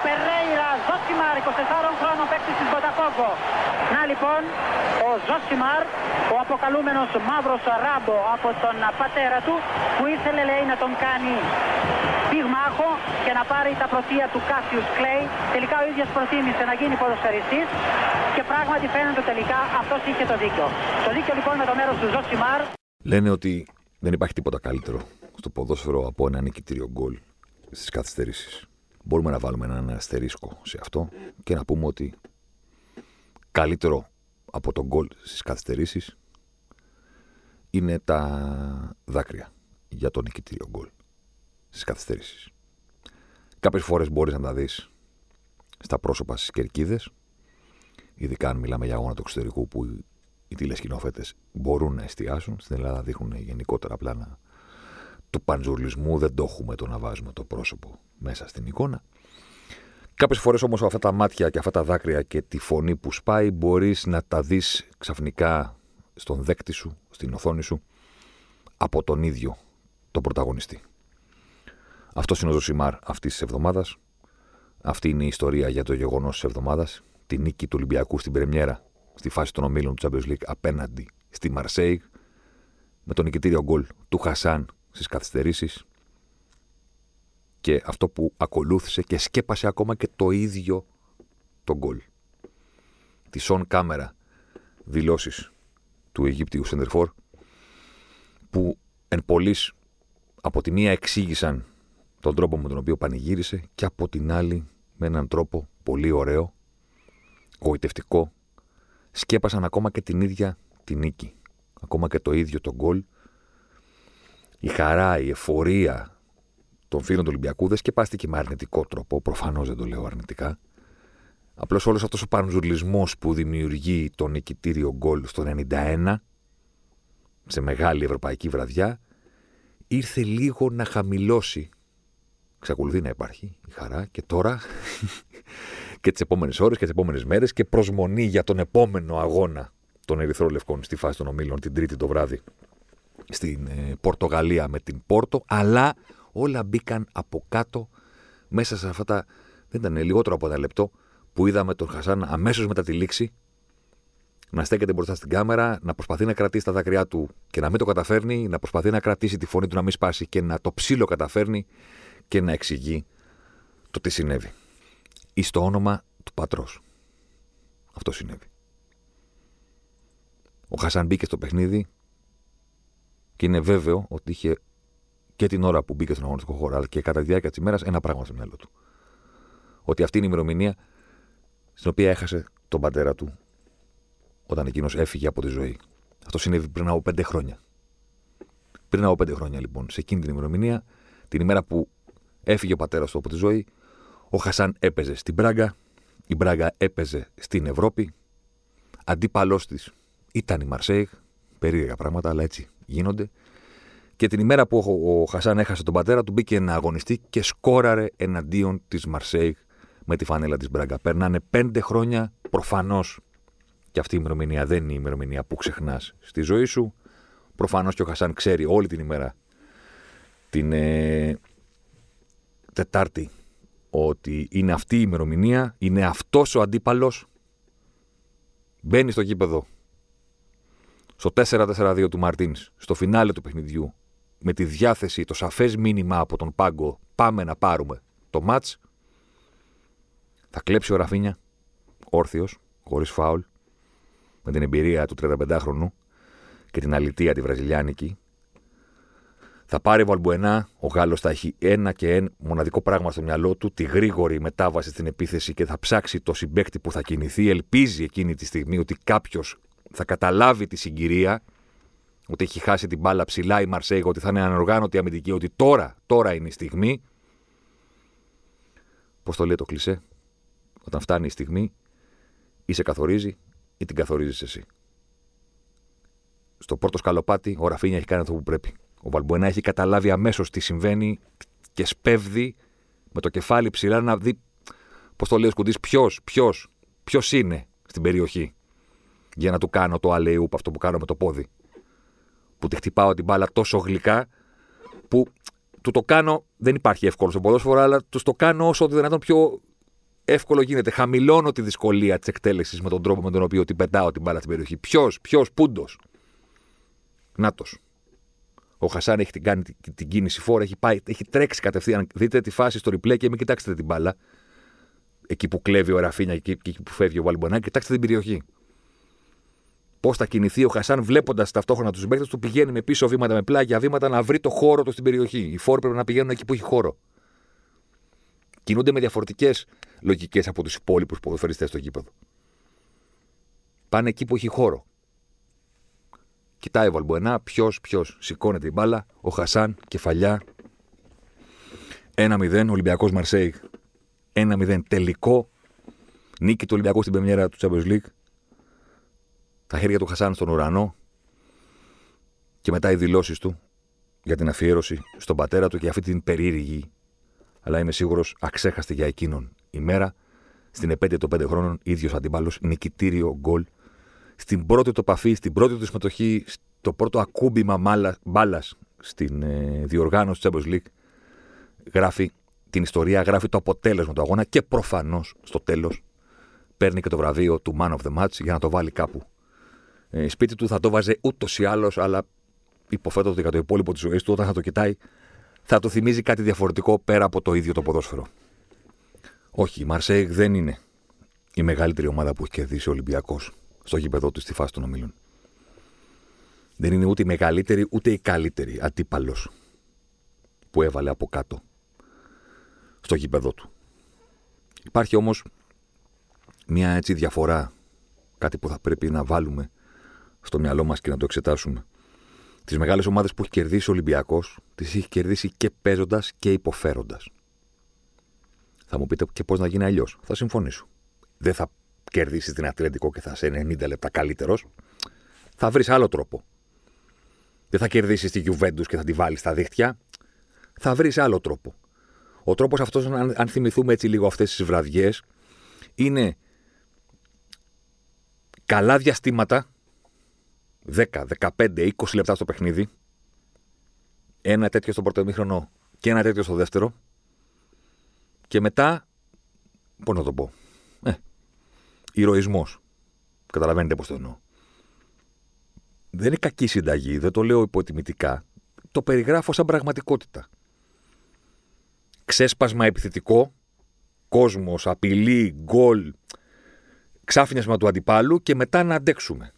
Ο Περέιρα Ζωσιμάρ, 24 χρόνων παίκτης της Βοτακόβο. Να λοιπόν, ο Ζωσιμάρ, ο αποκαλούμενος μαύρος ράμπο από τον πατέρα του, που ήθελε λέει να τον κάνει πυγμάχο και να πάρει τα πρωτεία του Κάσιους Κλέη. Τελικά ο ίδιος προτίμησε να γίνει ποδοσφαιριστής και πράγματι φαίνεται τελικά αυτός είχε το δίκιο. Το δίκιο λοιπόν με το μέρος του Ζωσιμάρ. Λένε ότι δεν υπάρχει τίποτα καλύτερο στο ποδόσφαιρο από ένα νικητήριο γκολ στις καθυστερήσεις. Μπορούμε να βάλουμε έναν αστερίσκο σε αυτό και να πούμε ότι καλύτερο από το γκολ στις καθυστερήσεις είναι τα δάκρυα για το νικητήριο γκολ στις καθυστερήσεις. Κάποιες φορές μπορείς να τα δεις στα πρόσωπα στις κερκίδες, ειδικά αν μιλάμε για αγώνα του εξωτερικού που οι τηλεσκηνόφετες μπορούν να εστιάσουν. Στην Ελλάδα δείχνουν γενικότερα πλάνα του παντζουρλισμού, δεν το έχουμε το να βάζουμε το πρόσωπο μέσα στην εικόνα. Κάποιες φορές όμως αυτά τα μάτια και αυτά τα δάκρυα και τη φωνή που σπάει μπορείς να τα δεις ξαφνικά στον δέκτη σου, στην οθόνη σου, από τον ίδιο τον πρωταγωνιστή. Αυτό είναι ο Ζωσιμάρ αυτής της εβδομάδας. Αυτή είναι η ιστορία για το γεγονός της εβδομάδας. Τη νίκη του Ολυμπιακού στην Πρεμιέρα, στη φάση των ομίλων του Champions League απέναντι στη Μαρσέη, με τον νικητήριο γκολ του Χασάν στις καθυστερήσεις. Και αυτό που ακολούθησε και σκέπασε ακόμα και το ίδιο το γκολ. Τη Σον Κάμερα δηλώσεις του Αιγύπτιου Σεντερφόρ, που εν πολλής από τη μία εξήγησαν τον τρόπο με τον οποίο πανηγύρισε και από την άλλη με έναν τρόπο πολύ ωραίο, γοητευτικό, σκέπασαν ακόμα και την ίδια τη νίκη. Ακόμα και το ίδιο το γκολ. Η χαρά, η εφορία των φίλων του Ολυμπιακού δεν σκεπάστηκε με αρνητικό τρόπο. Προφανώς δεν το λέω αρνητικά. Απλώς όλος αυτός ο πανζουρλισμό που δημιουργεί το νικητήριο γκολ στο 91 σε μεγάλη ευρωπαϊκή βραδιά ήρθε λίγο να χαμηλώσει Ξακολουθεί να υπάρχει η χαρά και τώρα και τις επόμενες ώρες και τις επόμενες μέρες και προσμονή για τον επόμενο αγώνα των Ερυθρόλευκων στη φάση των ομίλων την Τρίτη το βράδυ στην ε, Πορτογαλία με την Πόρτο. Αλλά όλα μπήκαν από κάτω μέσα σε αυτά τα. Δεν ήταν λιγότερο από ένα λεπτό που είδαμε τον Χασάν αμέσως μετά τη λήξη να στέκεται μπροστά στην κάμερα, να προσπαθεί να κρατήσει τα δάκρυά του και να μην το καταφέρνει, να προσπαθεί να κρατήσει τη φωνή του να μην σπάσει και να το ψήλο καταφέρνει και να εξηγεί το τι συνέβη. Ή στο όνομα του πατρός. Αυτό συνέβη. Ο Χασάν μπήκε στο παιχνίδι και είναι βέβαιο ότι είχε και την ώρα που μπήκε στον αγωνιστικό χώρο, αλλά και κατά τη διάρκεια της ημέρας ένα πράγμα στο μυαλό του. Ότι αυτή είναι η ημερομηνία στην οποία έχασε τον πατέρα του όταν εκείνος έφυγε από τη ζωή. Αυτό συνέβη πριν από πέντε χρόνια. Πριν από πέντε χρόνια, λοιπόν, σε εκείνη την ημερομηνία, την ημέρα που Έφυγε ο πατέρας του από τη ζωή. Ο Χασάν έπαιζε στην Μπράγκα. Η Μπράγκα έπαιζε στην Ευρώπη. Αντίπαλός της ήταν η Μαρσέιγ. Περίεργα πράγματα, αλλά έτσι γίνονται. Και την ημέρα που ο Χασάν έχασε τον πατέρα του, μπήκε να αγωνιστεί και σκόραρε εναντίον της Μαρσέιγ με τη φανέλα της Μπράγκα. Περνάνε πέντε χρόνια προφανώς. Και αυτή η ημερομηνία δεν είναι η ημερομηνία που ξεχνάς στη ζωή σου. Προφανώς και ο Χασάν ξέρει όλη την ημέρα την, ε, Τετάρτη ότι είναι αυτή η ημερομηνία, είναι αυτός ο αντίπαλος. Μπαίνει στο γήπεδο στο 4-4-2 του Μαρτίνς, στο φινάλε του παιχνιδιού, με τη διάθεση, το σαφές μήνυμα από τον πάγκο, πάμε να πάρουμε το ματ. Θα κλέψει ο Ραφίνια, όρθιος, χωρίς φάουλ, με την εμπειρία του 35χρονου και την αλητία τη βραζιλιάνικη, θα πάρει Βαλμπουενά, ο Γάλλος θα έχει ένα και ένα μοναδικό πράγμα στο μυαλό του, τη γρήγορη μετάβαση στην επίθεση και θα ψάξει το συμπέκτη που θα κινηθεί. Ελπίζει εκείνη τη στιγμή ότι κάποιος θα καταλάβει τη συγκυρία, ότι έχει χάσει την μπάλα ψηλά η Μαρσέγο, ότι θα είναι ανοργάνωτη αμυντική, ότι τώρα, τώρα είναι η στιγμή. Πώς το λέει το κλισέ, όταν φτάνει η στιγμή, ή σε καθορίζει ή την καθορίζεις εσύ. Στο πρώτο σκαλοπάτι, ο Ραφίνια έχει κάνει αυτό που πρέπει. Ο Βαλμποένα έχει καταλάβει αμέσως τι συμβαίνει και σπέβδει με το κεφάλι ψηλά να δει, πώς το λέει ο Σκουντής, ποιος, ποιος, Ποιος είναι στην περιοχή για να του κάνω το αλεούπ, αυτό που κάνω με το πόδι. Που τη χτυπάω την μπάλα τόσο γλυκά που του το κάνω. Δεν υπάρχει εύκολος στο ποδόσφαιρο, αλλά τους το κάνω όσο δυνατόν πιο εύκολο γίνεται. Χαμηλώνω τη δυσκολία της εκτέλεσης με τον τρόπο με τον οποίο την πετάω την μπάλα στην περιοχή. Ποιος, ποιος, πούντος. Νάτος. Ο Χασάν έχει την, κάνει την, την κίνηση φόρα, έχει, πάει, έχει τρέξει κατευθείαν. Δείτε τη φάση στο replay και μην κοιτάξτε την μπάλα. Εκεί που κλέβει ο Ραφίνια και εκεί που φεύγει ο Βαλμπονάκη, κοιτάξτε την περιοχή. Πώς θα κινηθεί ο Χασάν βλέποντας ταυτόχρονα τους συμπαίκτε του, πηγαίνει με πίσω βήματα, με πλάγια βήματα να βρει το χώρο του στην περιοχή. Οι φόροι πρέπει να πηγαίνουν εκεί που έχει χώρο. Κινούνται με διαφορετικές λογικές από τους υπόλοιπους ποδοσφαιριστές στο γήπεδο. Πάνε εκεί που έχει χώρο. Κοιτάει ο Βαλμποενά, ποιος, ποιος. Σηκώνεται η μπάλα. Ο Χασάν, κεφαλιά. 1-0, Ολυμπιακός Μαρσέιγ. 1-0, τελικό. Νίκη του Ολυμπιακού στην πεμιέρα του Champions League. Τα χέρια του Χασάν στον ουρανό. Και μετά οι δηλώσεις του για την αφιέρωση στον πατέρα του και αυτή την περίεργη, αλλά είμαι σίγουρος αξέχαστη για εκείνον ημέρα. Στην επέτειο των πέντε χρόνων, ίδιος αντίπαλο, νικητήριο γκολ στην πρώτη του επαφή, στην πρώτη του συμμετοχή, στο πρώτο ακούμπημα μπάλας στην ε, διοργάνωση του Champions League, γράφει την ιστορία, γράφει το αποτέλεσμα του αγώνα και προφανώς στο τέλος παίρνει και το βραβείο του Man of the Match για να το βάλει κάπου. Ε, σπίτι του θα το βάζε ούτως ή άλλως, αλλά υποθέτω ότι για το υπόλοιπο της ζωής του, όταν θα το κοιτάει, θα το θυμίζει κάτι διαφορετικό πέρα από το ίδιο το ποδόσφαιρο. Όχι, η Μαρσέιγ δεν είναι η μεγαλύτερη ομάδα που έχει κερδίσει ο Ολυμπιακός στο γήπεδο του στη φάση των ομίλων. Δεν είναι ούτε η μεγαλύτερη ούτε η καλύτερη αντίπαλος που έβαλε από κάτω στο γήπεδο του. Υπάρχει όμως μια έτσι διαφορά, κάτι που θα πρέπει να βάλουμε στο μυαλό μας και να το εξετάσουμε. Τις μεγάλες ομάδες που έχει κερδίσει ο Ολυμπιακός, τις έχει κερδίσει και παίζοντας και υποφέροντας. Θα μου πείτε και πώς να γίνει αλλιώς. Θα συμφωνήσω. Δεν θα κερδίσεις την Ατλαντικό και θα είσαι 90 λεπτά καλύτερος, θα βρεις άλλο τρόπο. Δεν θα κερδίσεις τη Juventus και θα τη βάλεις στα δίχτυα. Θα βρεις άλλο τρόπο. Ο τρόπος αυτός, αν, αν θυμηθούμε έτσι λίγο αυτές τις βραδιές, είναι καλά διαστήματα, 10, 15, 20 λεπτά στο παιχνίδι, ένα τέτοιο στο πρώτο ημίχρονο και ένα τέτοιο στο δεύτερο, και μετά, πώς να το πω, ηρωισμός. Καταλαβαίνετε πώς το εννοώ. Δεν είναι κακή συνταγή, δεν το λέω υποτιμητικά. Το περιγράφω σαν πραγματικότητα. Ξέσπασμα επιθετικό, κόσμος, απειλή, γκολ, ξάφνιασμα του αντιπάλου και μετά να αντέξουμε.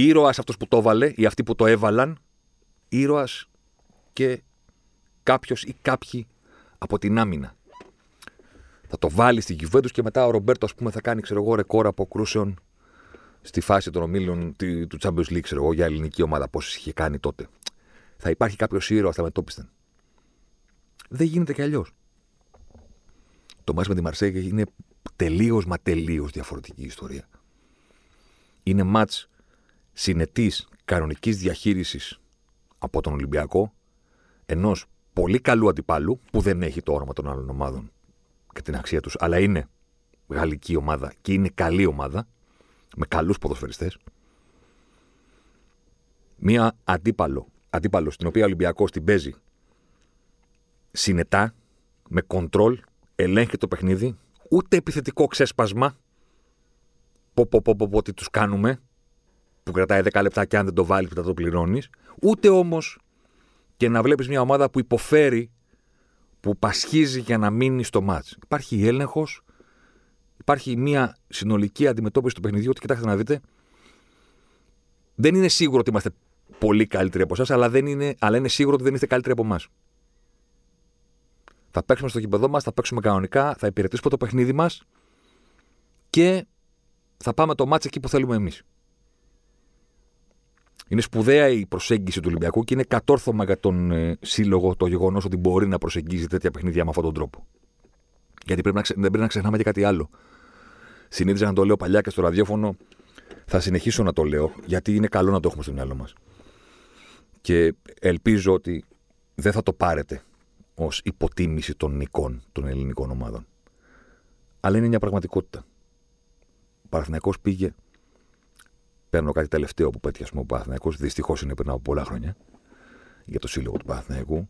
Ήρωας αυτός που το έβαλε ή αυτοί που το έβαλαν, ήρωας και κάποιος ή κάποιοι από την άμυνα θα το βάλει στην κυβέρνηση και μετά ο Ρομπέρτο, ας πούμε, θα κάνει ξέρω εγώ, ρεκόρ αποκρούσεων στη φάση των ομίλων του Champions League, ξέρω εγώ, για ελληνική ομάδα, πώ είχε κάνει τότε. Θα υπάρχει κάποιος ήρωας, θα μετώπισταν. Δεν γίνεται κι αλλιώς. Το μάτς με τη Μαρσέγγε είναι τελείως μα τελείως διαφορετική ιστορία. Είναι μάτς συνετής κανονικής διαχείρισης από τον Ολυμπιακό ενός πολύ καλού αντιπάλου που δεν έχει το όνομα των άλλων ομάδων και την αξία τους, αλλά είναι γαλλική ομάδα και είναι καλή ομάδα, με καλούς ποδοσφαιριστές. Μία αντίπαλο, αντίπαλο στην οποία ο Ολυμπιακός την παίζει συνετά, με κοντρόλ, ελέγχει το παιχνίδι, ούτε επιθετικό ξέσπασμα. Πω, πω, πω, πω, πω τι τους κάνουμε, που κρατάει 10 λεπτά και αν δεν το βάλει, θα το πληρώνεις. Ούτε όμως και να βλέπεις μια ομάδα που υποφέρει που πασχίζει για να μείνει στο μάτς. Υπάρχει έλεγχος, υπάρχει μια συνολική αντιμετώπιση του παιχνιδιού. Ότι κοιτάξτε να δείτε, δεν είναι σίγουρο ότι είμαστε πολύ καλύτεροι από εσάς, αλλά, είναι, αλλά είναι σίγουρο ότι δεν είστε καλύτεροι από εμάς. Θα παίξουμε στο γήπεδό μας, θα παίξουμε κανονικά, θα υπηρετήσουμε το παιχνίδι μας και θα πάμε το μάτς εκεί που θέλουμε εμείς. Είναι σπουδαία η προσέγγιση του Ολυμπιακού και είναι κατόρθωμα για τον ε, σύλλογο το γεγονός ότι μπορεί να προσεγγίζει τέτοια παιχνίδια με αυτόν τον τρόπο. Γιατί πρέπει να ξε... δεν πρέπει να ξεχνάμε και κάτι άλλο. Συνήθιζα να το λέω παλιά και στο ραδιόφωνο. Θα συνεχίσω να το λέω, γιατί είναι καλό να το έχουμε στο μυαλό μας. Και ελπίζω ότι δεν θα το πάρετε ως υποτίμηση των νικών των ελληνικών ομάδων. Αλλά είναι μια πραγματικότητα. Παναθυναϊκό πήγε. Παίρνω κάτι τελευταίο που πέτυχε ο Παναθυναϊκό. Δυστυχώς είναι πριν από πολλά χρόνια για το σύλλογο του Παναθηναϊκού.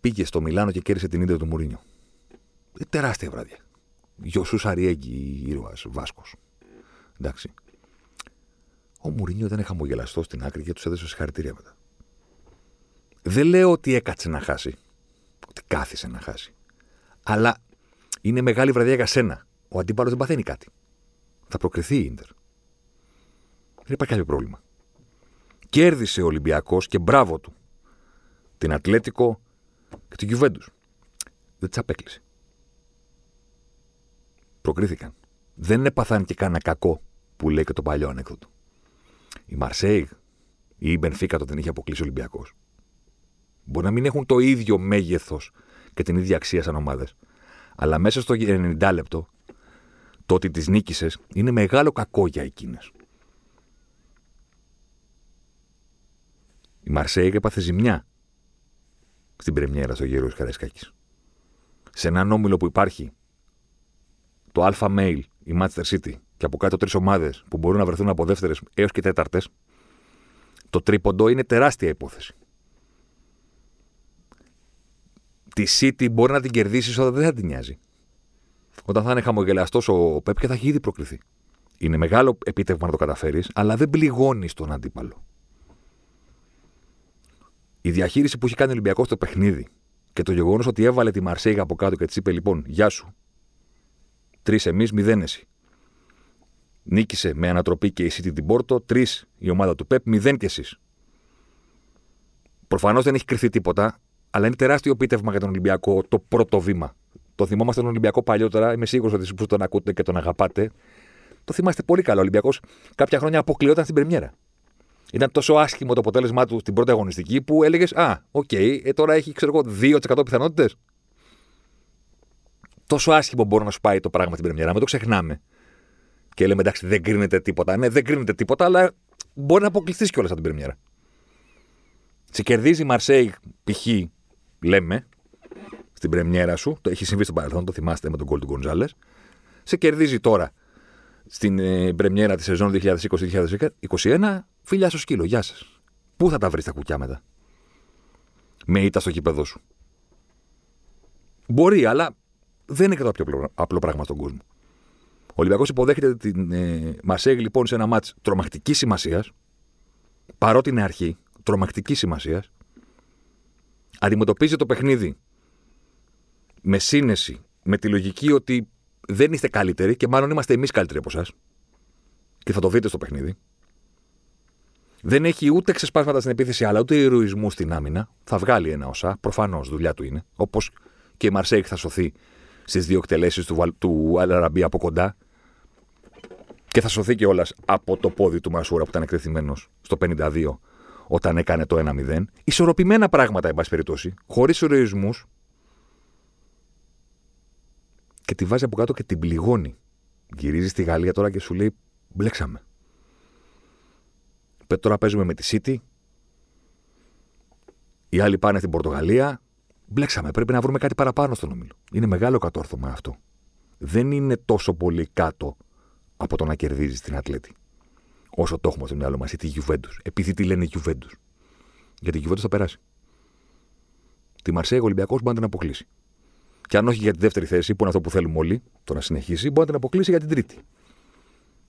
Πήγε στο Μιλάνο και κέρδισε την ίδια του Μουρίνιο. Ε, τεράστια βράδια. Γιωσούς Αριέγγι, ήρωας Βάσκος. Εντάξει. Ο Μουρίνιο δεν είναι χαμογελαστό στην άκρη και τους έδωσε συγχαρητήρια μετά. Δεν λέω ότι έκατσε να χάσει. Ότι κάθισε να χάσει. Αλλά είναι μεγάλη βραδιά για σένα. Ο αντίπαλος δεν παθαίνει κάτι. Θα προκριθεί η ντερ. Δεν υπάρχει κάποιο πρόβλημα. Κέρδισε ο Ολυμπιακός και μπράβο του. Την Ατλέτικο και την Γιουβέντους. Δεν τις απέκλεισε. Προκρίθηκαν. Δεν έπαθαν και κανένα κακό που λέει και το παλιό ανέκδοτο. Η Μαρσέιγ ή η Μπενφίκα το δεν είχε αποκλείσει ο Ολυμπιακός. Μπορεί να μην έχουν το ίδιο μέγεθος και την ίδια αξία σαν ομάδες. Αλλά μέσα στο 90 λεπτό, το ότι τις νίκησες είναι μεγάλο κακό για εκείνες. Η Μαρσέιγ έπαθε ζημιά στην πρεμιέρα στο γύρο Καραϊσκάκης. Σε έναν όμιλο που υπάρχει το Alpha Mail, η Manchester City και από κάτω τρεις ομάδες που μπορούν να βρεθούν από δεύτερες έως και τέταρτες, το τρίποντο είναι τεράστια υπόθεση. Τη City μπορεί να την κερδίσει όταν δεν θα την νοιάζει. Όταν θα είναι χαμογελαστός ο Πέπ και θα έχει ήδη προκριθεί. Είναι μεγάλο επίτευγμα να το καταφέρεις, αλλά δεν πληγώνεις τον αντίπαλο. Η διαχείριση που έχει κάνει ο Ολυμπιακός στο παιχνίδι και το γεγονός ότι έβαλε τη Μαρσέγα από κάτω και της είπε λοιπόν: Γεια σου. Τρεις εμείς, μηδέν εσύ. Νίκησε με ανατροπή και η City την Πόρτο. Τρεις η ομάδα του Πεπ, μηδέν κι εσείς. Προφανώς δεν έχει κρυθεί τίποτα, αλλά είναι τεράστιο επίτευγμα για τον Ολυμπιακό το πρώτο βήμα. Το θυμόμαστε τον Ολυμπιακό παλιότερα. Είμαι σίγουρος ότι εσείς τον ακούτε και τον αγαπάτε. Το θυμάστε πολύ καλά. Ο Ολυμπιακός κάποια χρόνια αποκλειόταν στην Πρεμιέρα. Ήταν τόσο άσχημο το αποτέλεσμά του στην πρώτη αγωνιστική που έλεγες Α, οκ, okay, ε, τώρα έχει ξέρω εγώ 2% πιθανότητες. Τόσο άσχημο μπορεί να σου πάει το πράγμα την Πρεμιέρα. Με το ξεχνάμε. Και λέμε εντάξει, δεν κρίνεται τίποτα. Ναι, δεν κρίνεται τίποτα, αλλά μπορεί να αποκλειστείς κιόλας από την Πρεμιέρα. Σε κερδίζει η Μαρσέη, π.χ. λέμε, στην Πρεμιέρα σου. Το έχει συμβεί στο παρελθόν, το θυμάστε με το γκολ του Γκονζάλες. Σε κερδίζει τώρα στην ε, Πρεμιέρα της σεζόν 2020-2021 Φιλιά στο σκύλο, γεια σας. Πού θα τα βρεις τα κουκιά μετά; Με ήττα στο κήπεδο σου. Μπορεί, αλλά δεν είναι και το πιο απλό πράγμα στον κόσμο. Ο Ολυμπιακός υποδέχεται την ε, Μασέγ λοιπόν σε ένα μάτς τρομακτικής σημασίας, παρότι είναι αρχή, τρομακτικής σημασίας. Αντιμετωπίζει το παιχνίδι με σύνεση, με τη λογική ότι δεν είστε καλύτεροι και μάλλον είμαστε εμείς καλύτεροι από εσάς. Και θα το δείτε στο παιχνίδι. Δεν έχει ούτε ξεσπάσματα στην επίθεση, αλλά ούτε ηρωισμού στην άμυνα. Θα βγάλει ένα όσα. Προφανώς δουλειά του είναι. Όπως και η Μαρσέικ θα σωθεί στις δύο εκτελέσεις του, του Αλαραμπή από κοντά. Και θα σωθεί κιόλας από το πόδι του Μασούρα που ήταν εκτεθειμένος στο 52 όταν έκανε το 1-0. Ισορροπημένα πράγματα, εν πάση περιπτώσει. Χωρίς ηρωισμούς. Και τη βάζει από κάτω και την πληγώνει. Γυρίζει στη Γαλλία τώρα και σου λέει: Μπλέξαμε. Τώρα παίζουμε με τη City. Οι άλλοι πάνε στην Πορτογαλία. Μπλέξαμε. Πρέπει να βρούμε κάτι παραπάνω στον όμιλο. Είναι μεγάλο κατόρθωμα αυτό. Δεν είναι τόσο πολύ κάτω από το να κερδίζεις την Ατλέτη. Όσο το έχουμε στο μυαλό μας, ή τη Γιουβέντους. Επειδή τι λένε Γιουβέντους. Γιατί η Γιουβέντους θα περάσει. Τη Μαρσέγα ο Ολυμπιακός μπορεί να την αποκλείσει. Και αν όχι για τη δεύτερη θέση, που είναι αυτό που θέλουμε όλοι, το να συνεχίσει, μπορεί να την αποκλείσει για την τρίτη.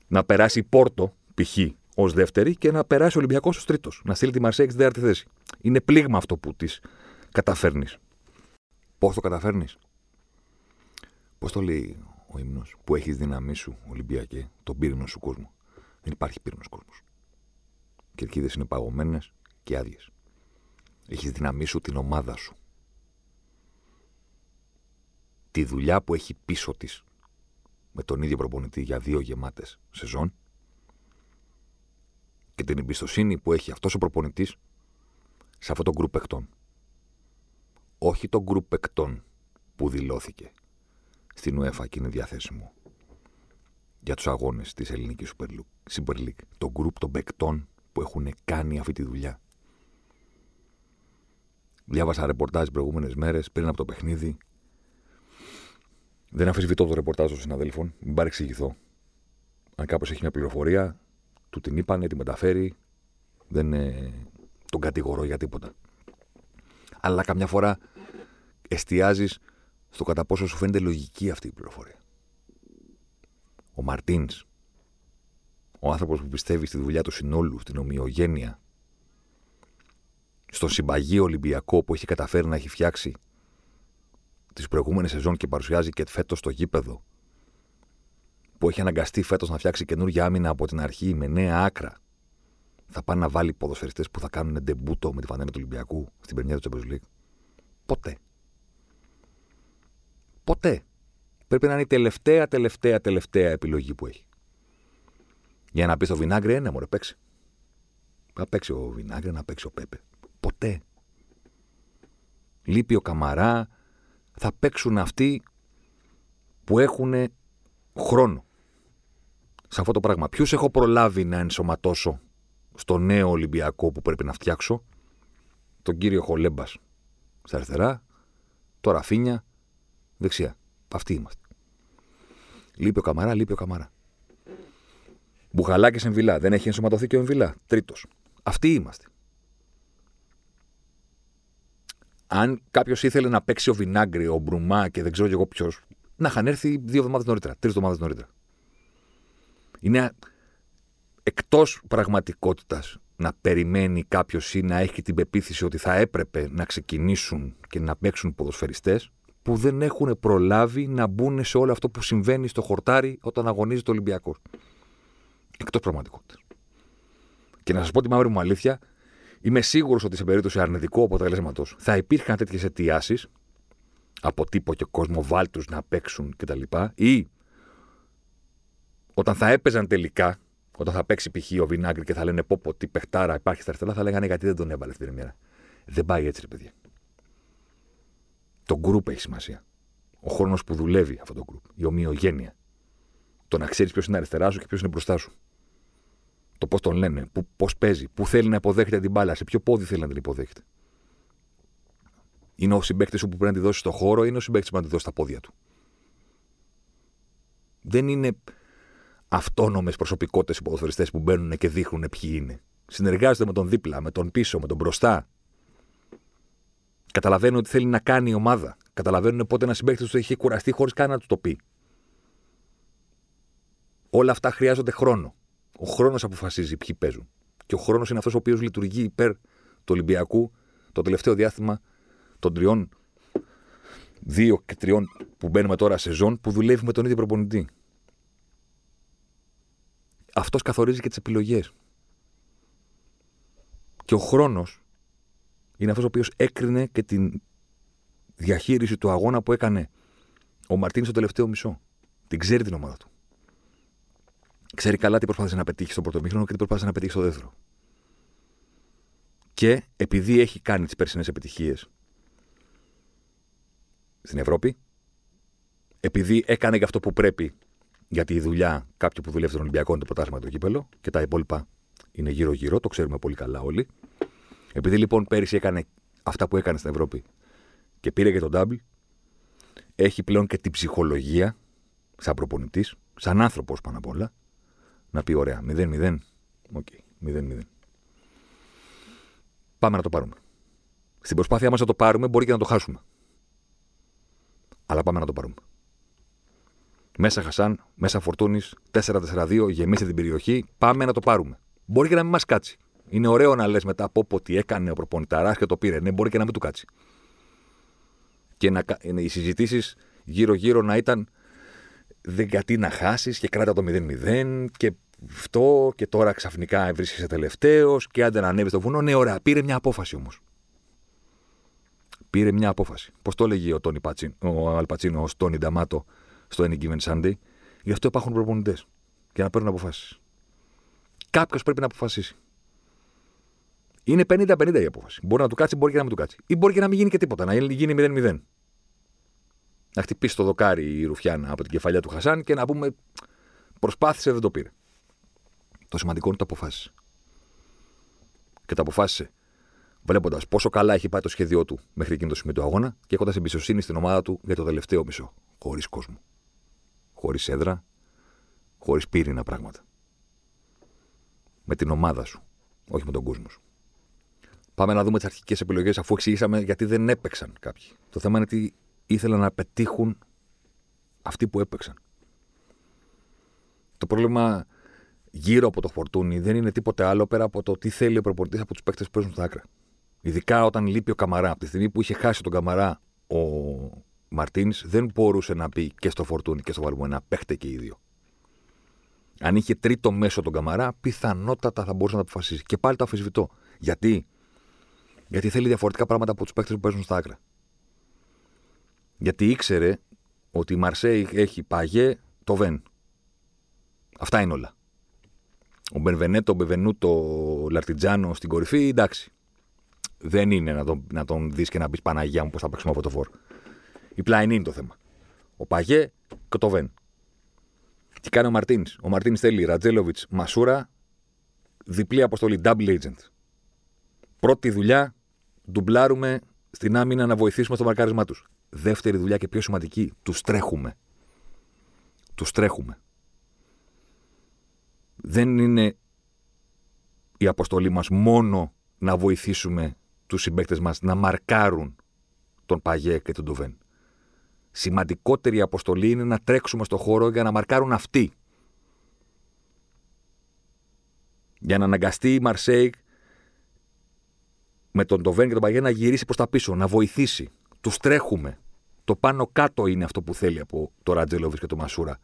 Να περάσει η Πόρτο, π.χ ως δεύτερη και να περάσει ο Ολυμπιακός ως τρίτος. Να στείλει τη Μαρσέη στην τέταρτη θέση. Είναι πλήγμα αυτό που της καταφέρνεις. Πώς το καταφέρνεις, Πώς το λέει ο ύμνος που έχεις δύναμή σου, Ολυμπιακέ, τον πύρινο σου κόσμο; Δεν υπάρχει πύρινος κόσμος. Οι κερκίδες είναι παγωμένες και άδειες. Έχεις δύναμή σου την ομάδα σου. Τη δουλειά που έχει πίσω της με τον ίδιο προπονητή για δύο γεμάτες σεζόν και την εμπιστοσύνη που έχει αυτός ο προπονητής σε αυτό το γκρουπ παικτών. Όχι το γκρουπ παικτών που δηλώθηκε στην UEFA και είναι διαθέσιμο για τους αγώνες της ελληνικής Super League. Το γκρουπ των παικτών που έχουν κάνει αυτή τη δουλειά. Διάβασα ρεπορτάζ τις προηγούμενες μέρες πριν από το παιχνίδι. Δεν αφισβητώ το ρεπορτάζ των συναδέλφων, μην παρεξηγηθώ. Αν κάπω έχει μια πληροφορία, του την είπανε, τη μεταφέρει. Δεν ε, τον κατηγορώ για τίποτα. Αλλά καμιά φορά εστιάζεις στο κατά πόσο σου φαίνεται λογική αυτή η πληροφορία. Ο Μαρτίνς, ο άνθρωπος που πιστεύει στη δουλειά του συνόλου, στην ομοιογένεια, στον συμπαγή Ολυμπιακό που έχει καταφέρει να έχει φτιάξει τις προηγούμενες σεζόν και παρουσιάζει και φέτος στο γήπεδο, που έχει αναγκαστεί φέτος να φτιάξει καινούργια άμυνα από την αρχή με νέα άκρα, θα πάει να βάλει ποδοσφαιριστές που θα κάνουν ντεμπούτο με τη φανέλα του Ολυμπιακού στην πενιά του Champions League; Ποτέ. Ποτέ. Πρέπει να είναι η τελευταία, τελευταία, τελευταία επιλογή που έχει. Για να πεις στο Βινάγκρι, ένα μωρέ, παίξει. Να παίξει ο Βινάγκρι, να παίξει ο Πέπε. Ποτέ. Λείπει ο Καμαρά. Θα παίξουν αυτοί που έχουν χρόνο. Σε αυτό το πράγμα. Ποιους έχω προλάβει να ενσωματώσω στο νέο Ολυμπιακό που πρέπει να φτιάξω; Τον κύριο Χολέμπας στα αριστερά. Το Ραφίνια δεξιά. Αυτοί είμαστε. Λείπει ο Καμαρά, λείπει ο Καμαρά. Μπουχαλάκης Εμβιλά. Δεν έχει ενσωματωθεί και ο Εμβιλά. Τρίτος. Αυτοί είμαστε. Αν κάποιος ήθελε να παίξει ο Βινάγκρι, ο Μπρουμά και δεν ξέρω εγώ ποιος, να είχαν έρθει δύο εβδομάδες νωρίτερα, τρεις εβδομάδες νωρίτερα. Είναι εκτός πραγματικότητας να περιμένει κάποιος ή να έχει την πεποίθηση ότι θα έπρεπε να ξεκινήσουν και να παίξουν ποδοσφαιριστές που δεν έχουν προλάβει να μπουν σε όλο αυτό που συμβαίνει στο χορτάρι όταν αγωνίζει το Ολυμπιακός. Εκτός πραγματικότητας. Και να σας πω τη μαύρη μου αλήθεια, είμαι σίγουρος ότι σε περίπτωση αρνητικού αποτελέσματος θα υπήρχαν τέτοιες αιτιάσεις από τύπο και κόσμο βάλτους να παίξουν κτλ. Ή όταν θα έπαιζαν τελικά, όταν θα παίξει π.χ. ο Βινάγκρη και θα λένε πω πω τι παιχτάρα υπάρχει στα αριστερά, θα λέγανε γιατί δεν τον έβαλες την ημέρα. Δεν πάει έτσι, ρε παιδιά. Το γκρουπ έχει σημασία. Ο χρόνος που δουλεύει αυτό το γκρουπ. Η ομοιογένεια. Το να ξέρεις ποιος είναι αριστερά σου και ποιος είναι μπροστά σου. Το πώς τον λένε, πώς παίζει, πού θέλει να υποδέχεται την μπάλα, σε ποιο πόδι θέλει να την υποδέχεται. Είναι ο συμπέκτη σου που πρέπει να τη δώσει στο χώρο, είναι ο συμπέκτη που πρέπει να τη δώσει στα πόδια του. Δεν είναι αυτόνομες προσωπικότητες οι ποδοσφαιριστές που μπαίνουν και δείχνουν ποιοι είναι. Συνεργάζονται με τον δίπλα, με τον πίσω, με τον μπροστά. Καταλαβαίνουν ότι θέλει να κάνει η ομάδα. Καταλαβαίνουν πότε ένα συμπέκτη τους έχει κουραστεί χωρίς καν να του το πει. Όλα αυτά χρειάζονται χρόνο. Ο χρόνος αποφασίζει ποιοι παίζουν. Και ο χρόνος είναι αυτός ο οποίος λειτουργεί υπέρ του Ολυμπιακού το τελευταίο διάστημα των τριών, δύο και τριών που μπαίνουμε τώρα σε ζών που δουλεύει με τον ίδιο προπονητή. Αυτός καθορίζει και τις επιλογές. Και ο χρόνος είναι αυτός ο οποίος έκρινε και την διαχείριση του αγώνα που έκανε ο Μαρτίνης στο τελευταίο μισό. Την ξέρει την ομάδα του. Ξέρει καλά τι προσπάθησε να πετύχει στο πρώτο μήχρονο και τι προσπάθησε να πετύχει στο δεύτερο. Και επειδή έχει κάνει τις περσινές επιτυχίες στην Ευρώπη, επειδή έκανε και αυτό που πρέπει γιατί η δουλειά κάποιου που δουλεύει στον Ολυμπιακό είναι το πρωτάθλημα το κύπελο και τα υπόλοιπα είναι γύρω-γύρω, το ξέρουμε πολύ καλά όλοι. Επειδή λοιπόν πέρυσι έκανε αυτά που έκανε στην Ευρώπη και πήρε και τον double, έχει πλέον και την ψυχολογία, σαν προπονητής, σαν άνθρωπος πάνω απ' όλα, να πει: Ωραία, 0-0. Οκ, okay, 0-0. Πάμε να το πάρουμε. Στην προσπάθειά μας να το πάρουμε, μπορεί και να το χάσουμε. Αλλά πάμε να το πάρουμε. Μέσα Χασάν, μέσα Φορτούνη, 4-4-2, γεμίστε την περιοχή, πάμε να το πάρουμε. Μπορεί και να μην μας κάτσει. Είναι ωραίο να λες μετά από ό,τι έκανε ο προπονηταράς και το πήρε. Ναι, μπορεί και να μην του κάτσει. Και να, οι συζητήσεις γύρω-γύρω να ήταν δεν γιατί να χάσεις και κράτα το 0-0 και αυτό και τώρα ξαφνικά βρίσκεσαι τελευταίος και άντε να ανέβεις στο βουνό. Ναι, ωραία, πήρε μια απόφαση όμως. Πήρε μια απόφαση. Πώς το έλεγε ο, Τόνι Πατσίν, ο Αλπατσίνο, ο Τόνι Νταμάτο στο Any Given Sunday; Γι' αυτό υπάρχουν προπονητές. Και να παίρνουν αποφάσεις. Κάποιος πρέπει να αποφασίσει. Είναι 50-50 η απόφαση. Μπορεί να του κάτσει, μπορεί και να μην του κάτσει. Ή μπορεί και να μην γίνει και τίποτα, να γίνει 0-0. Να χτυπήσει το δοκάρι η Ρουφιάνα από την κεφαλιά του Χασάν και να πούμε προσπάθησε, δεν το πήρε. Το σημαντικό είναι το αποφάσισε. Και το αποφάσισε βλέποντας πόσο καλά έχει πάει το σχέδιό του μέχρι εκείνο το σημείο του αγώνα και έχοντας εμπιστοσύνη στην ομάδα του για το τελευταίο μισό. Χωρίς κόσμο. Χωρίς έδρα, χωρίς πύρινα πράγματα. Με την ομάδα σου, όχι με τον κόσμο σου. Πάμε να δούμε τις αρχικές επιλογές, αφού εξηγήσαμε γιατί δεν έπαιξαν κάποιοι. Το θέμα είναι ότι ήθελαν να πετύχουν αυτοί που έπαιξαν. Το πρόβλημα γύρω από το φορτούνι δεν είναι τίποτε άλλο πέρα από το τι θέλει ο προπονητής από τους παίκτες που παίζουν στα άκρα. Ειδικά όταν λείπει ο Καμαρά. Από τη στιγμή που είχε χάσει τον Καμαρά ο Μαρτίν, δεν μπορούσε να πει και στο φορτούνι και στο Βαλμουένα παίχτε και οι δύο. Αν είχε τρίτο μέσο τον Καμαρά, πιθανότατα θα μπορούσε να το αποφασίσει. Και πάλι το αφισβητώ. Γιατί; Γιατί θέλει διαφορετικά πράγματα από τους παίκτες που παίζουν στα άκρα. Γιατί ήξερε ότι η Μαρσέη έχει παγέ το Βεν. Αυτά είναι όλα. Ο Μπενβενέτο, ο Μπεβενούτο, ο Λαρτιτζάνο στην κορυφή, εντάξει. Δεν είναι να τον, να τον δεις και να πεις Παναγία μου πώς θα παίξουμε από το φόρ. Η πλάιν είναι το θέμα. Ο Παγέ και το Βεν. Τι κάνει ο Μαρτίνς; Ο Μαρτίνς θέλει Ρατζέλοβιτ, Μασούρα, διπλή αποστολή, double agent. Πρώτη δουλειά, ντουμπλάρουμε στην άμυνα να βοηθήσουμε στο μαρκάρισμά τους. Δεύτερη δουλειά και πιο σημαντική, τους τρέχουμε. Τους τρέχουμε. Δεν είναι η αποστολή μας μόνο να βοηθήσουμε τους συμπαίκτες μας να μαρκάρουν τον Παγέ και τον Ντουβέν. Σημαντικότερη αποστολή είναι να τρέξουμε στο χώρο για να μαρκάρουν αυτοί. Για να αναγκαστεί η Μαρσέικ με τον Ντοβέν και τον Παγέ να γυρίσει προς τα πίσω, να βοηθήσει. Τους τρέχουμε. Το πάνω κάτω είναι αυτό που θέλει από το Ρατζέλοβι και το Μασούρα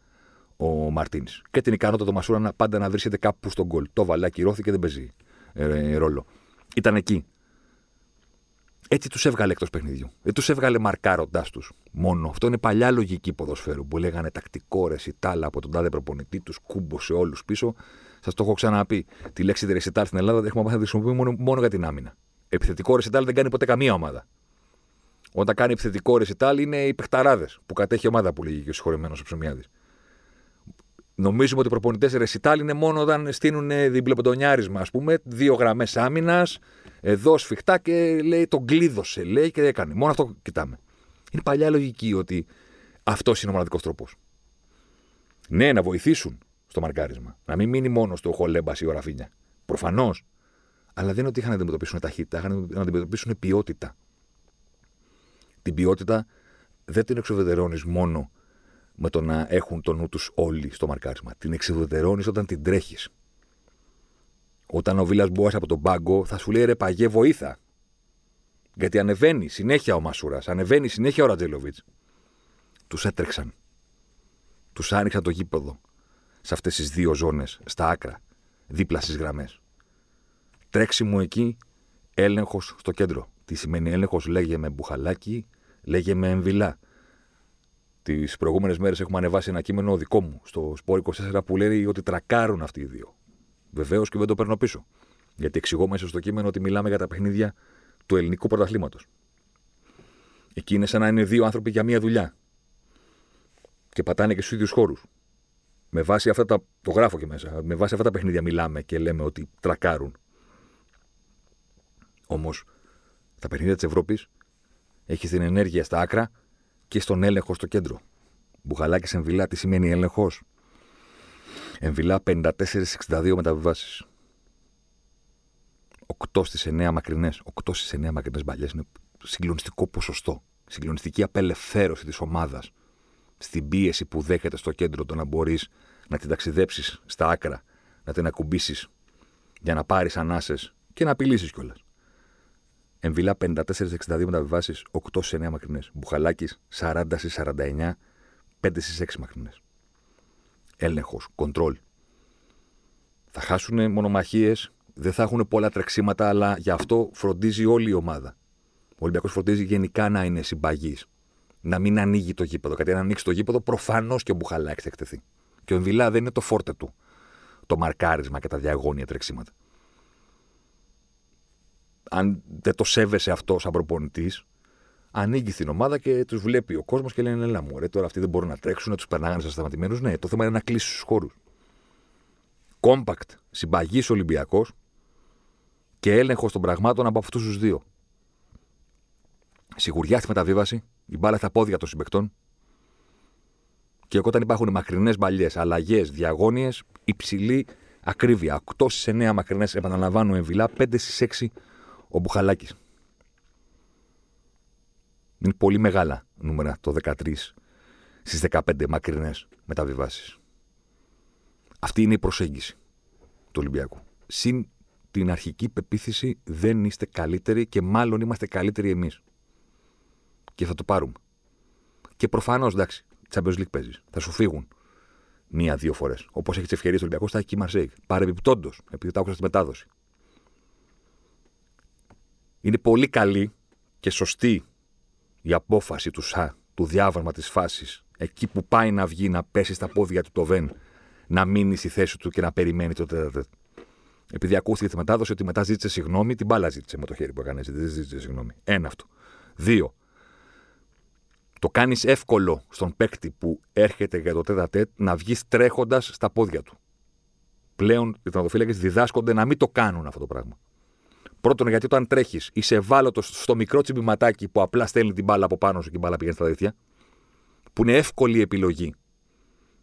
ο Μαρτίν. Και την ικανότητα του Μασούρα να πάντα να βρίσκεται κάπου στον γκολ. Το βαλά, ακυρώθηκε, δεν παίζει ε, ρόλο. Ήταν εκεί. Έτσι τους έβγαλε εκτός παιχνιδιού. Δεν τους έβγαλε μαρκάροντάς τους μόνο. Αυτό είναι παλιά λογική ποδοσφαίρου που λέγανε τακτικό ρεσιτάλ από τον τάδε προπονητή, τους κούμπωσε όλους πίσω. Σας το έχω ξαναπεί. Τη λέξη ρεσιτάλ στην Ελλάδα δεν έχουμε μάθει να τη χρησιμοποιούμε μόνο, μόνο για την άμυνα. Επιθετικό ρεσιτάλ δεν κάνει ποτέ καμία ομάδα. Όταν κάνει επιθετικό ρεσιτάλ είναι οι παιχταράδες που κατέχει ομάδα που λέγει και ο συγχωρεμένος ο Ψωμιάδης. Νομίζουμε ότι οι προπονητές ρεσιτάλ είναι μόνο όταν στείλουν διπλοποντονιάρισμα, ας πούμε, δύο γραμμές άμυνας, εδώ σφιχτά και λέει τον κλείδωσε, λέει και έκανε. Μόνο αυτό κοιτάμε. Είναι παλιά λογική ότι αυτός είναι ο μοναδικός τρόπος. Ναι, να βοηθήσουν στο μαρκάρισμα. Να μην μείνει μόνος στο Χολέμπας ή ο Ραφίνια. Προφανώς. Αλλά δεν είναι ότι είχαν να αντιμετωπίσουν ταχύτητα, είχαν να αντιμετωπίσουν ποιότητα. Την ποιότητα δεν την εξοδετερώνει μόνο με το να έχουν το νου τους όλοι στο μαρκάρισμα. Την εξουδετερώνεις όταν την τρέχεις. Όταν ο Βίλας Μπόας από τον πάγκο θα σου λέει ρε παγέ βοήθα. Γιατί ανεβαίνει συνέχεια ο Μασούρας, ανεβαίνει συνέχεια ο Ρατζέλοβιτ. Τους έτρεξαν. Τους άνοιξαν το γήπεδο σε αυτές τις δύο ζώνες, στα άκρα, δίπλα στις γραμμές. Τρέξιμο εκεί, έλεγχος στο κέντρο. Τι σημαίνει έλεγχος, λέγε με μπουχαλάκι, λέγε με εμβυλά. Τις προηγούμενες μέρες έχουμε ανεβάσει ένα κείμενο δικό μου στο Σπόρ 24 που λέει ότι τρακάρουν αυτοί οι δύο. Βεβαίως και δεν το παίρνω πίσω. Γιατί εξηγώ μέσα στο κείμενο ότι μιλάμε για τα παιχνίδια του ελληνικού πρωταθλήματος. Εκεί είναι σαν να είναι δύο άνθρωποι για μία δουλειά. Και πατάνε και στους ίδιους χώρους. Με βάση αυτά τα. Το γράφω και μέσα. Με βάση αυτά τα παιχνίδια μιλάμε και λέμε ότι τρακάρουν. Όμως, τα παιχνίδια της Ευρώπης έχεις την ενέργεια στα άκρα και στον έλεγχο στο κέντρο. Μπουχαλάκι σε εμβυλά, τι σημαίνει έλεγχος; Εμβυλά 54-62 μεταβιβάσεις. 8 στις 9 μακρινές. 8 στις 9 μακρινές μπαλιές είναι συγκλονιστικό ποσοστό. Συγκλονιστική απελευθέρωση της ομάδας στην πίεση που δέχεται στο κέντρο το να μπορείς να την ταξιδέψεις στα άκρα, να την ακουμπήσεις για να πάρεις ανάσες και να απειλήσεις κιόλας. Εμβυλά 54-62 μεταβιβάσεις, 8 στι 9 μακρινές. Μπουχαλάκι 40 στι 49, 5 στι 6 μακρινές. Έλεγχος, κοντρόλ. Θα χάσουν μονομαχίες, δεν θα έχουν πολλά τρεξίματα, αλλά γι' αυτό φροντίζει όλη η ομάδα. Ο Ολυμπιακός φροντίζει γενικά να είναι συμπαγής. Να μην ανοίγει το γήπεδο. Γιατί αν ανοίξει το γήπεδο, προφανώς και ο Μπουχαλάκης θα εκτεθεί. Και ο Εμβιλά δεν είναι το φόρτε του. Το μαρκάρισμα και τα διαγώνια τρεξίματα αν δεν το σέβεσαι αυτό σαν προπονητής, ανοίγει την ομάδα και τους βλέπει ο κόσμος και λένε Ελά μου, ρε, τώρα αυτοί δεν μπορούν να τρέξουν, τους περνάγανε στα σταματημένους. Ναι, το θέμα είναι να κλείσεις τους χώρους. Κόμπακτ, συμπαγής Ολυμπιακός και έλεγχος των πραγμάτων από αυτούς τους δύο. Σιγουριά στη μεταβίβαση, η μπάλα στα πόδια των συμπεκτών. Και όταν υπάρχουν μακρινές μπαλιές, αλλαγές, διαγώνιες, υψηλή ακρίβεια. 8 στις 9 μακρινές, επαναλαμβάνω, ο Εμβιλά, 5 στις 6 ο Μπουχαλάκης. Είναι πολύ μεγάλα νούμερα το 13 στις 15 μακρινές μεταβιβάσεις. Αυτή είναι η προσέγγιση του Ολυμπιακού. Συν την αρχική πεποίθηση δεν είστε καλύτεροι και μάλλον είμαστε καλύτεροι εμείς. Και θα το πάρουμε. Και προφανώς εντάξει, Champions League παίζεις. Θα σου φύγουν μία-δύο φορές. Όπως έχεις τις ευκαιρίες του Ολυμπιακού, θα έχει και η Μαρσέικ. Παρεμπιπτόντως, επειδή τα άκουσα στη μετάδοση. Είναι πολύ καλή και σωστή η απόφαση του ΣΑ, του διάβαρμα της φάσης, εκεί που πάει να βγει, να πέσει στα πόδια του το Βεν, να μείνει στη θέση του και να περιμένει το τέταρτο. Επειδή ακούστηκε τη μετάδοση ότι μετά ζήτησε συγγνώμη, την μπάλα ζήτησε με το χέρι που έκανε. Δεν ζήτησε συγγνώμη. Ένα αυτό. Δύο. Το κάνεις εύκολο στον παίκτη που έρχεται για το τέτα να βγεις τρέχοντας στα πόδια του. Πλέον οι τερματοφύλακες διδάσκονται να μην το κάνουν αυτό το πράγμα. Πρώτον, γιατί όταν τρέχεις, είσαι ευάλωτος στο μικρό τσιμπηματάκι που απλά στέλνει την μπάλα από πάνω σου και η μπάλα πηγαίνει στα δίχτυα, που είναι εύκολη επιλογή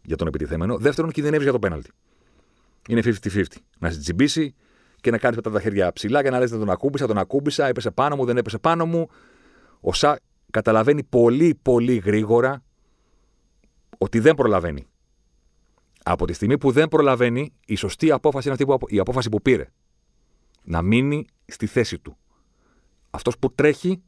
για τον επιτιθέμενο. Δεύτερον, κινδυνεύεις για το πέναλτι. Είναι 50-50. Να σε τσιμπήσει και να κάνεις μετά τα χέρια ψηλά και να λες: Δεν τον ακούμπησα, τον ακούμπησα, έπεσε πάνω μου, δεν έπεσε πάνω μου. Ο Σα καταλαβαίνει πολύ πολύ γρήγορα ότι δεν προλαβαίνει. Από τη στιγμή που δεν προλαβαίνει, η σωστή απόφαση είναι αυτή που, η απόφαση που πήρε. Να μείνει στη θέση του. Αυτός που τρέχει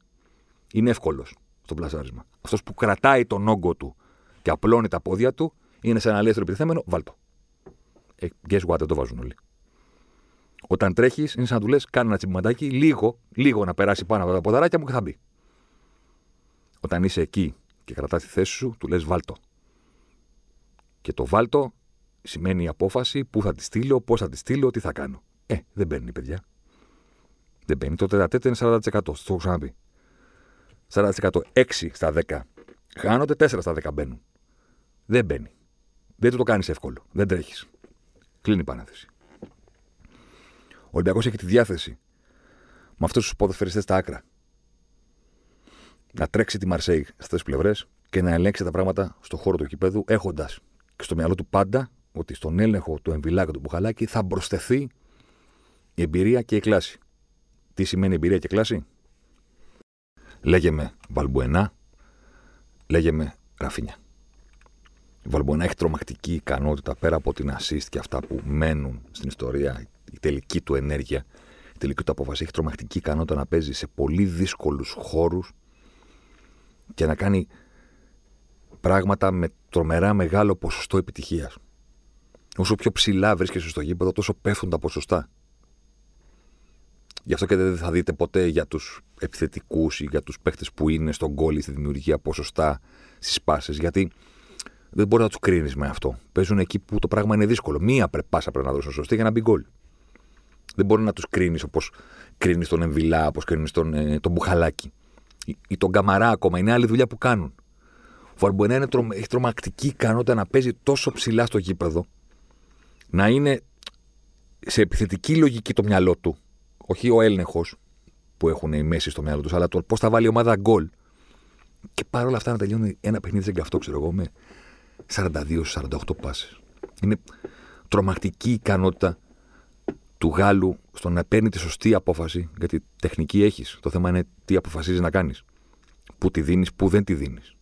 είναι εύκολος στο πλασάρισμα. Αυτός που κρατάει τον όγκο του και απλώνει τα πόδια του είναι σε ένα ελεύθερο επιθέμενο, βάλτο. Ε, guess what, δεν το βάζουν όλοι. Όταν τρέχεις, είναι σαν να του λες: Κάνε ένα τσιμπηματάκι, λίγο, λίγο να περάσει πάνω από τα ποδαράκια μου και θα μπει. Όταν είσαι εκεί και κρατάς τη θέση σου, του λες: Βάλτο. Και το βάλτο σημαίνει η απόφαση πού θα τη στείλω, πώς θα τη στείλω, τι θα κάνω. Ε, δεν μπαίνει, παιδιά. Δεν μπαίνει. Το τέταρτο είναι 40%. Το έχω ξαναπεί. 40%. 6 στα 10 χάνονται, 4 στα 10 μπαίνουν. Δεν μπαίνει. Δεν το κάνεις εύκολο. Δεν τρέχεις. Κλείνει η παράθεση. Ο Ολυμπιακός έχει τη διάθεση με αυτούς τους ποδοσφαιριστές στα άκρα να τρέξει τη Μαρσέη στι πλευρές και να ελέγξει τα πράγματα στο χώρο του γηπέδου, έχοντας και στο μυαλό του πάντα ότι στον έλεγχο του Εμβιλά και του Μπουχαλάκη θα προσθεθεί η εμπειρία και η κλάση. Τι σημαίνει εμπειρία και κλάση; Λέγε με Βαλμπουενά, λέγε με Ραφίνια. Η Βαλμπουενά έχει τρομακτική ικανότητα πέρα από την assist και αυτά που μένουν στην ιστορία, η τελική του ενέργεια, η τελική του απόφαση. Έχει τρομακτική ικανότητα να παίζει σε πολύ δύσκολους χώρους και να κάνει πράγματα με τρομερά μεγάλο ποσοστό επιτυχίας. Όσο πιο ψηλά βρίσκεσαι στο γήπεδο, τόσο πέφτουν τα ποσοστά. Γι' αυτό και δεν θα δείτε ποτέ για τους επιθετικούς ή για τους παίχτες που είναι στον γκολ στη δημιουργία ποσοστά στις πάσει. Γιατί δεν μπορεί να τους κρίνεις με αυτό. Παίζουν εκεί που το πράγμα είναι δύσκολο. Μία πάσα πρέπει να δώσει σωστή για να μπει γκολ. Δεν μπορεί να τους κρίνεις όπως κρίνεις τον Εμβιλά, όπως κρίνεις τον, ε, τον Μπουχαλάκη ή τον Καμαρά ακόμα. Είναι άλλη δουλειά που κάνουν. Ο Βαρμπουενά είναι τρο, έχει τρομακτική ικανότητα να παίζει τόσο ψηλά στο γήπεδο, να είναι σε επιθετική λογική το μυαλό του, όχι ο έλεγχος που έχουν οι μέση στο μυαλό τους, αλλά το πώς θα βάλει η ομάδα γκολ. Και παρόλα αυτά να τελειώνει ένα παιχνίδι σε καυτό, ξέρω εγώ, με 42-48 πάσει. Είναι τρομακτική ικανότητα του Γάλλου στο να παίρνει τη σωστή απόφαση, γιατί τεχνική έχεις. Το θέμα είναι τι αποφασίζεις να κάνεις. Πού τη δίνεις, πού δεν τη δίνεις.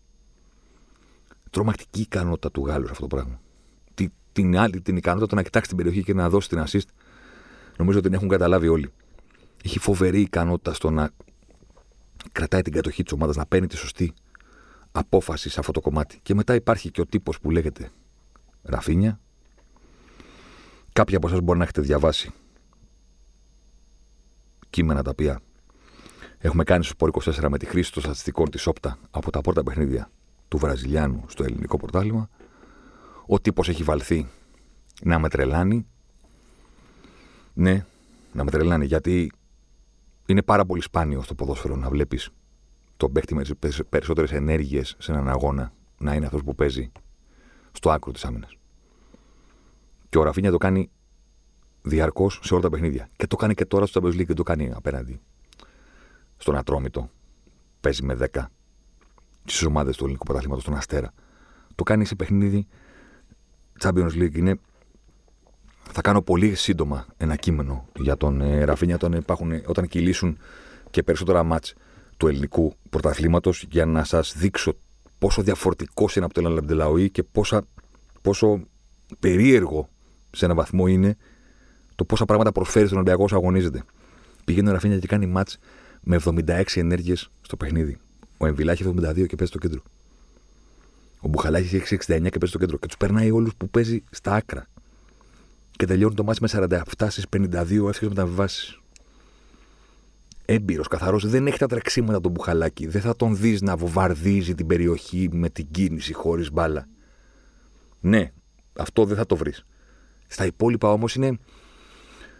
Τρομακτική ικανότητα του Γάλλου σε αυτό το πράγμα. Τι, την άλλη, την ικανότητα να κοιτάξεις την περιοχή και να δώσεις την assist, νομίζω ότι την έχουν καταλάβει όλοι. Έχει φοβερή ικανότητα στο να κρατάει την κατοχή της ομάδας, να παίρνει τη σωστή απόφαση σε αυτό το κομμάτι. Και μετά υπάρχει και ο τύπος που λέγεται Ραφίνια. Κάποιοι από εσάς μπορεί να έχετε διαβάσει κείμενα τα οποία έχουμε κάνει στο 24 με τη χρήση των στατιστικών της ΟΠΤΑ από τα πρώτα παιχνίδια του Βραζιλιάνου στο ελληνικό πορτάλιμα. Ο τύπος έχει βαλθεί να με τρελάνει. Ναι, να με τρελάνει γιατί είναι πάρα πολύ σπάνιο στο ποδόσφαιρο να βλέπεις τον παίχτη με τις περισσότερες ενέργειες σε έναν αγώνα να είναι αυτός που παίζει στο άκρο της άμυνας. Και ο Ραφίνια το κάνει διαρκώς σε όλα τα παιχνίδια. Και το κάνει και τώρα στο Champions League και το κάνει απέναντι στον Ατρόμητο. Παίζει με 10 στι ομάδες του ελληνικού πρωταθλήματος, στον Αστέρα. Το κάνει σε παιχνίδι Champions League. Είναι... Θα κάνω πολύ σύντομα ένα κείμενο για τον ε, Ραφίνια όταν, υπάρχουν, όταν κυλήσουν και περισσότερα μάτς του ελληνικού πρωταθλήματος για να σας δείξω πόσο διαφορετικός είναι από τον Λαμπτελαοή και πόσα, πόσο περίεργο σε έναν βαθμό είναι το πόσα πράγματα προσφέρει στον Ολυμπιακό όσο αγωνίζεται. Πηγαίνει ο Ραφίνια και κάνει μάτς με 76 ενέργειες στο παιχνίδι. Ο Εμβιλά έχει 72 και παίζει στο κέντρο. Ο Μπουχαλάκης έχει 69 και παίζει στο κέντρο. Και τους περνάει όλους που παίζει στα άκρα. Και τελειώνει το μάτι με 47 στις 52 εύκολε μεταβιβάσει. Έμπειρος, καθαρός, δεν έχει τα τρεξίματα του Μπουχαλάκη. Δεν θα τον δεις να βομβαρδίζει την περιοχή με την κίνηση χωρίς μπάλα. Ναι, αυτό δεν θα το βρεις. Στα υπόλοιπα όμως είναι.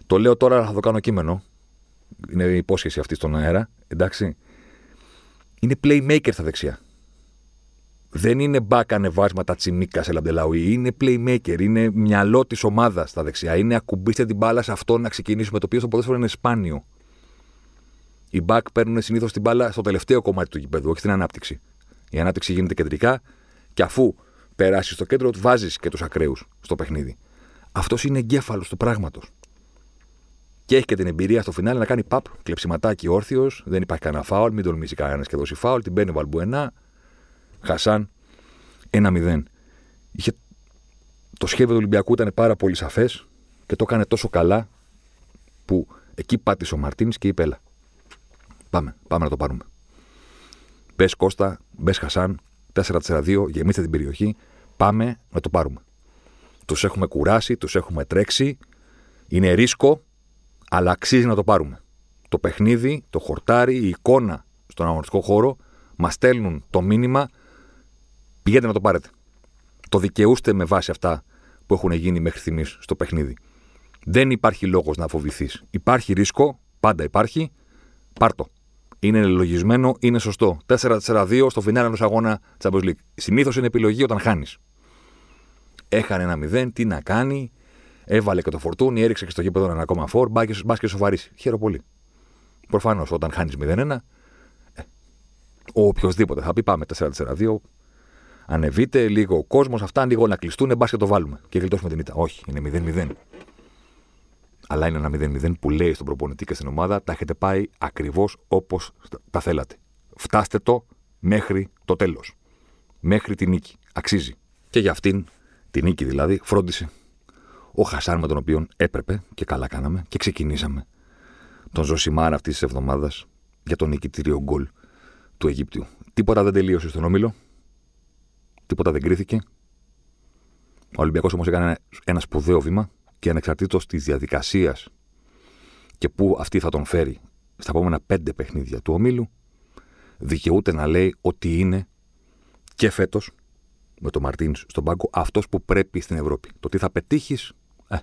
Το λέω τώρα, θα το κάνω κείμενο. Είναι η υπόσχεση αυτή στον αέρα. Εντάξει. Είναι playmaker στα δεξιά. Δεν είναι μπακ ανεβάσματα τσιμίκα σε λαμπελαουή. Είναι playmaker. Είναι μυαλό της ομάδας στα δεξιά. Είναι ακουμπήστε την μπάλα σε αυτό να ξεκινήσουμε. Το οποίο στο ποδόσφαιρο είναι σπάνιο. Οι μπακ παίρνουν συνήθως την μπάλα στο τελευταίο κομμάτι του γηπέδου, όχι στην ανάπτυξη. Η ανάπτυξη γίνεται κεντρικά και αφού περάσεις στο κέντρο, βάζεις και τους ακραίους στο παιχνίδι. Αυτός είναι εγκέφαλος του πράγματος. Και έχει και την εμπειρία στο φινάλε να κάνει παπ, κλεψιματάκι όρθιος, δεν υπάρχει κανένα φάουλ, μην τολμήσει κανένας και δώσει φάουλ, την παίρνει ο Βαλμπουενά. Χασάν 1-0. Είχε... Το σχέδιο του Ολυμπιακού ήταν πάρα πολύ σαφές και το έκανε τόσο καλά που εκεί πάτησε ο Μαρτίνης και είπε: Έλα, πάμε, πάμε να το πάρουμε. Μπες Κώστα, μπες Χασάν, 4-4-2, γεμίστε την περιοχή, πάμε να το πάρουμε. Τους έχουμε κουράσει, τους έχουμε τρέξει. Είναι ρίσκο, αλλά αξίζει να το πάρουμε. Το παιχνίδι, το χορτάρι, η εικόνα στον αγωνιστικό χώρο μας στέλνουν το μήνυμα πηγαίνετε να το πάρετε. Το δικαιούστε με βάση αυτά που έχουν γίνει μέχρι στιγμής στο παιχνίδι. Δεν υπάρχει λόγος να φοβηθείς. Υπάρχει ρίσκο, πάντα υπάρχει. Πάρτο. Είναι λογισμένο, είναι σωστό. 4-4-2 στο φινάλε ενός αγώνα Champions League. Συνήθως είναι επιλογή όταν χάνεις. Έχανε ένα 0, τι να κάνει. Έβαλε και το φορτούνι, έριξε και στο γήπεδο ένα ακόμα φόρ. Μπα και σοβαρήσει. Χαίρομαι πολύ. Προφανώς όταν χάνεις 0-1, ε, ο οποιοδήποτε θα πει πάμε 4-4-2. Ανεβείτε λίγο ο κόσμος, αυτά λίγο να κλειστούν, μπα και το βάλουμε και γλιτώσουμε την ήττα. Όχι, είναι 0-0. Αλλά είναι ένα 0-0 που λέει στον προπονητή και στην ομάδα τα έχετε πάει ακριβώς όπως τα θέλατε. Φτάστε το μέχρι το τέλος. Μέχρι τη νίκη. Αξίζει. Και για αυτήν, τη νίκη δηλαδή, φρόντισε ο Χασάν με τον οποίο έπρεπε και καλά κάναμε και ξεκινήσαμε τον Ζωσιμάρα αυτής της εβδομάδας για τον νικητήριο γκολ του Αιγύπτιου. Τίποτα δεν τελείωσε στον όμιλο. Τίποτα δεν κρίθηκε. Ο Ολυμπιακός όμως έκανε ένα σπουδαίο βήμα και ανεξαρτήτως της διαδικασίας και πού αυτή θα τον φέρει στα επόμενα πέντε παιχνίδια του ομίλου, δικαιούται να λέει ότι είναι και φέτος με τον Μαρτίνς στον πάγκο αυτός που πρέπει στην Ευρώπη. Το τι θα πετύχεις, ε,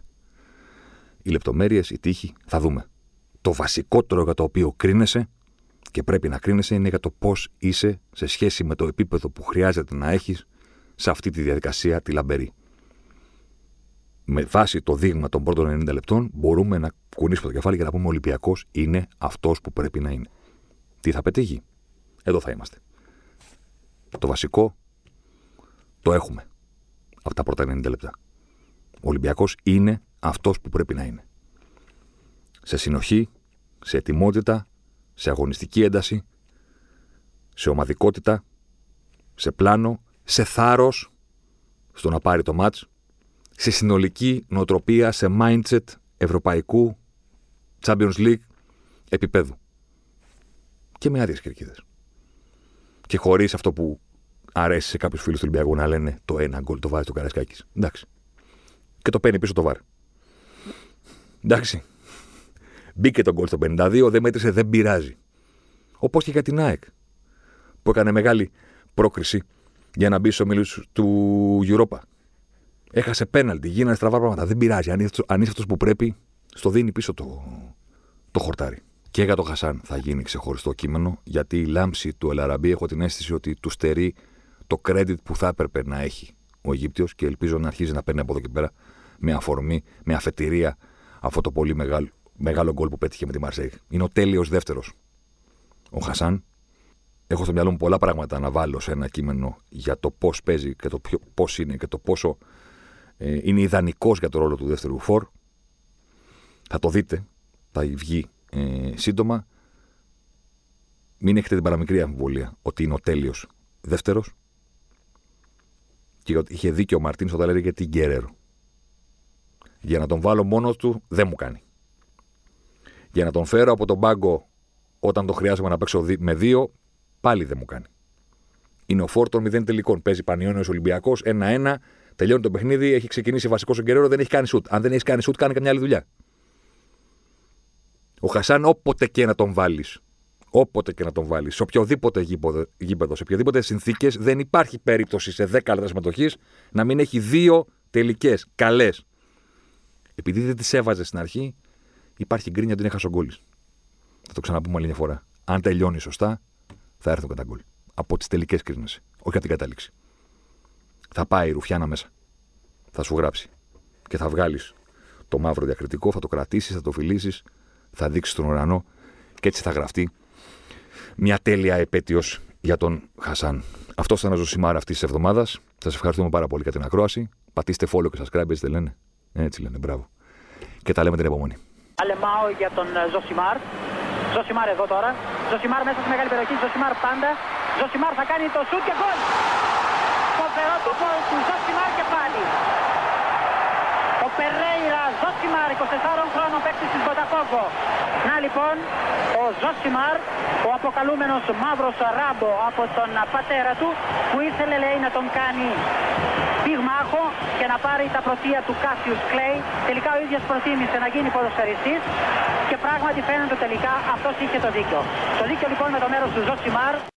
οι λεπτομέρειες, η τύχη, θα δούμε. Το βασικότερο για το οποίο κρίνεσαι και πρέπει να κρίνεσαι είναι για το πώς είσαι σε σχέση με το επίπεδο που χρειάζεται να έχεις σε αυτή τη διαδικασία τη λαμπερή με βάση το δείγμα των πρώτων 90 λεπτών, μπορούμε να κουνήσουμε το κεφάλι και να πούμε: Ο Ολυμπιακός είναι αυτός που πρέπει να είναι. Τι θα πετύχει, εδώ θα είμαστε. Το βασικό το έχουμε από τα πρώτα 90 λεπτά. Ο Ολυμπιακός είναι αυτός που πρέπει να είναι. Σε συνοχή, σε ετοιμότητα, σε αγωνιστική ένταση, σε ομαδικότητα, σε πλάνο, σε θάρρος στο να πάρει το μάτς σε συνολική νοοτροπία, σε mindset ευρωπαϊκού Champions League επίπεδου. Και με άδειες κερκίδες. Και χωρίς αυτό που αρέσει σε κάποιους φίλους του Ολυμπιακού να λένε το ένα γκολ το βάζει το Καρασκάκη. Εντάξει. Και το παίρνει πίσω το βάρ. Εντάξει. Μπήκε το γκολ στο 52, δεν μέτρησε, δεν πειράζει. Όπως και για την ΑΕΚ. Που έκανε μεγάλη πρόκριση για να μπει στους ομίλους του Europa. Έχασε πέναλτι, γίνανε στραβά πράγματα. Δεν πειράζει. Αν είσαι αυτό που πρέπει, στο δίνει πίσω το, το χορτάρι. Και για το Χασάν θα γίνει ξεχωριστό κείμενο, γιατί η λάμψη του Ελαραμπή έχω την αίσθηση ότι του στερεί το credit που θα έπρεπε να έχει ο Αιγύπτιος και ελπίζω να αρχίζει να παίρνει από εδώ και πέρα με αφορμή, με αφετηρία αυτό το πολύ μεγάλο, μεγάλο γκολ που πέτυχε με τη Μαρσέη. Είναι ο τέλειος δεύτερος. Ο Χασάν έχω στο μυαλό μου πολλά πράγματα να βάλω σε ένα κείμενο για το πώς παίζει και το πώς είναι και το πόσο ε, είναι ιδανικός για το ρόλο του δεύτερου φόρ. Θα το δείτε, θα βγει ε, σύντομα. Μην έχετε την παραμικρή αμφιβολία ότι είναι ο τέλειος δεύτερος. Και είχε δίκιο ο Μαρτίνς όταν έλεγε την Γκερέρο. Για να τον βάλω μόνος του δεν μου κάνει. Για να τον φέρω από τον πάγκο όταν το χρειάζομαι να παίξω με δύο, πάλι δεν μου κάνει. Είναι ο Φόρτον μηδέν τελικών. Παίζει Πανιόνιος Ολυμπιακός 1-1, τελειώνει το παιχνίδι, έχει ξεκινήσει βασικό ο Γκερέρο, δεν έχει κάνει σουτ. Αν δεν έχει κάνει σουτ, κάνει καμιά άλλη δουλειά. Ο Χασάν, όποτε και να τον βάλεις, όποτε και να τον βάλεις, σε οποιοδήποτε γήπεδο, σε οποιοδήποτε συνθήκες, δεν υπάρχει περίπτωση σε 10 λεπτά συμμετοχής να μην έχει δύο τελικές καλές. Επειδή δεν τις έβαζε στην αρχή, υπάρχει γκρίνια ότι είναι χασογκόλη. Θα το ξαναπούμε άλλη μια φορά. Αν τελειώνει σωστά, θα έρθουν κατά γκολ. Από τις τελικές κρίνες. Όχι από την κατάληξη. Θα πάει η Ρουφιάνα μέσα. Θα σου γράψει. Και θα βγάλεις το μαύρο διακριτικό, θα το κρατήσεις, θα το φιλήσεις, θα δείξεις τον ουρανό και έτσι θα γραφτεί μια τέλεια επέτειος για τον Χασάν. Αυτός ήταν ο Ζωσιμάρ αυτής της εβδομάδας. Σας ευχαριστούμε πάρα πολύ για την ακρόαση. Πατήστε follow και subscribe, έτσι δεν λένε. Έτσι λένε, μπράβο. Και τα λέμε την επόμενη. Αλεμάο για τον Ζωσιμάρ. Ζωσιμάρ εδώ τώρα. Ζωσιμάρ μέσα στη μεγάλη περιοχή. Ζωσιμάρ πάντα. Ζωσιμάρ θα κάνει το σουτ και γκολ. Φοβερό το γκολ του Ζωσιμάρ και πάλι. Ο Περέιρα Ζωσιμάρ, 24 χρόνων παίκτης της Μποτακόκο. Να λοιπόν, ο Ζωσιμάρ, ο αποκαλούμενος μαύρος ράμπο από τον πατέρα του, που ήθελε λέει να τον κάνει πυγμάχο και να πάρει τα πρωτεία του Κάσιους Κλέη. Τελικά ο ίδιος προτίμησε να γίνει ποδοσφαιριστής και πράγματι φαίνεται τελικά αυτός είχε το δίκιο. Το δίκιο λοιπόν με το μέρος του Ζωσιμάρ.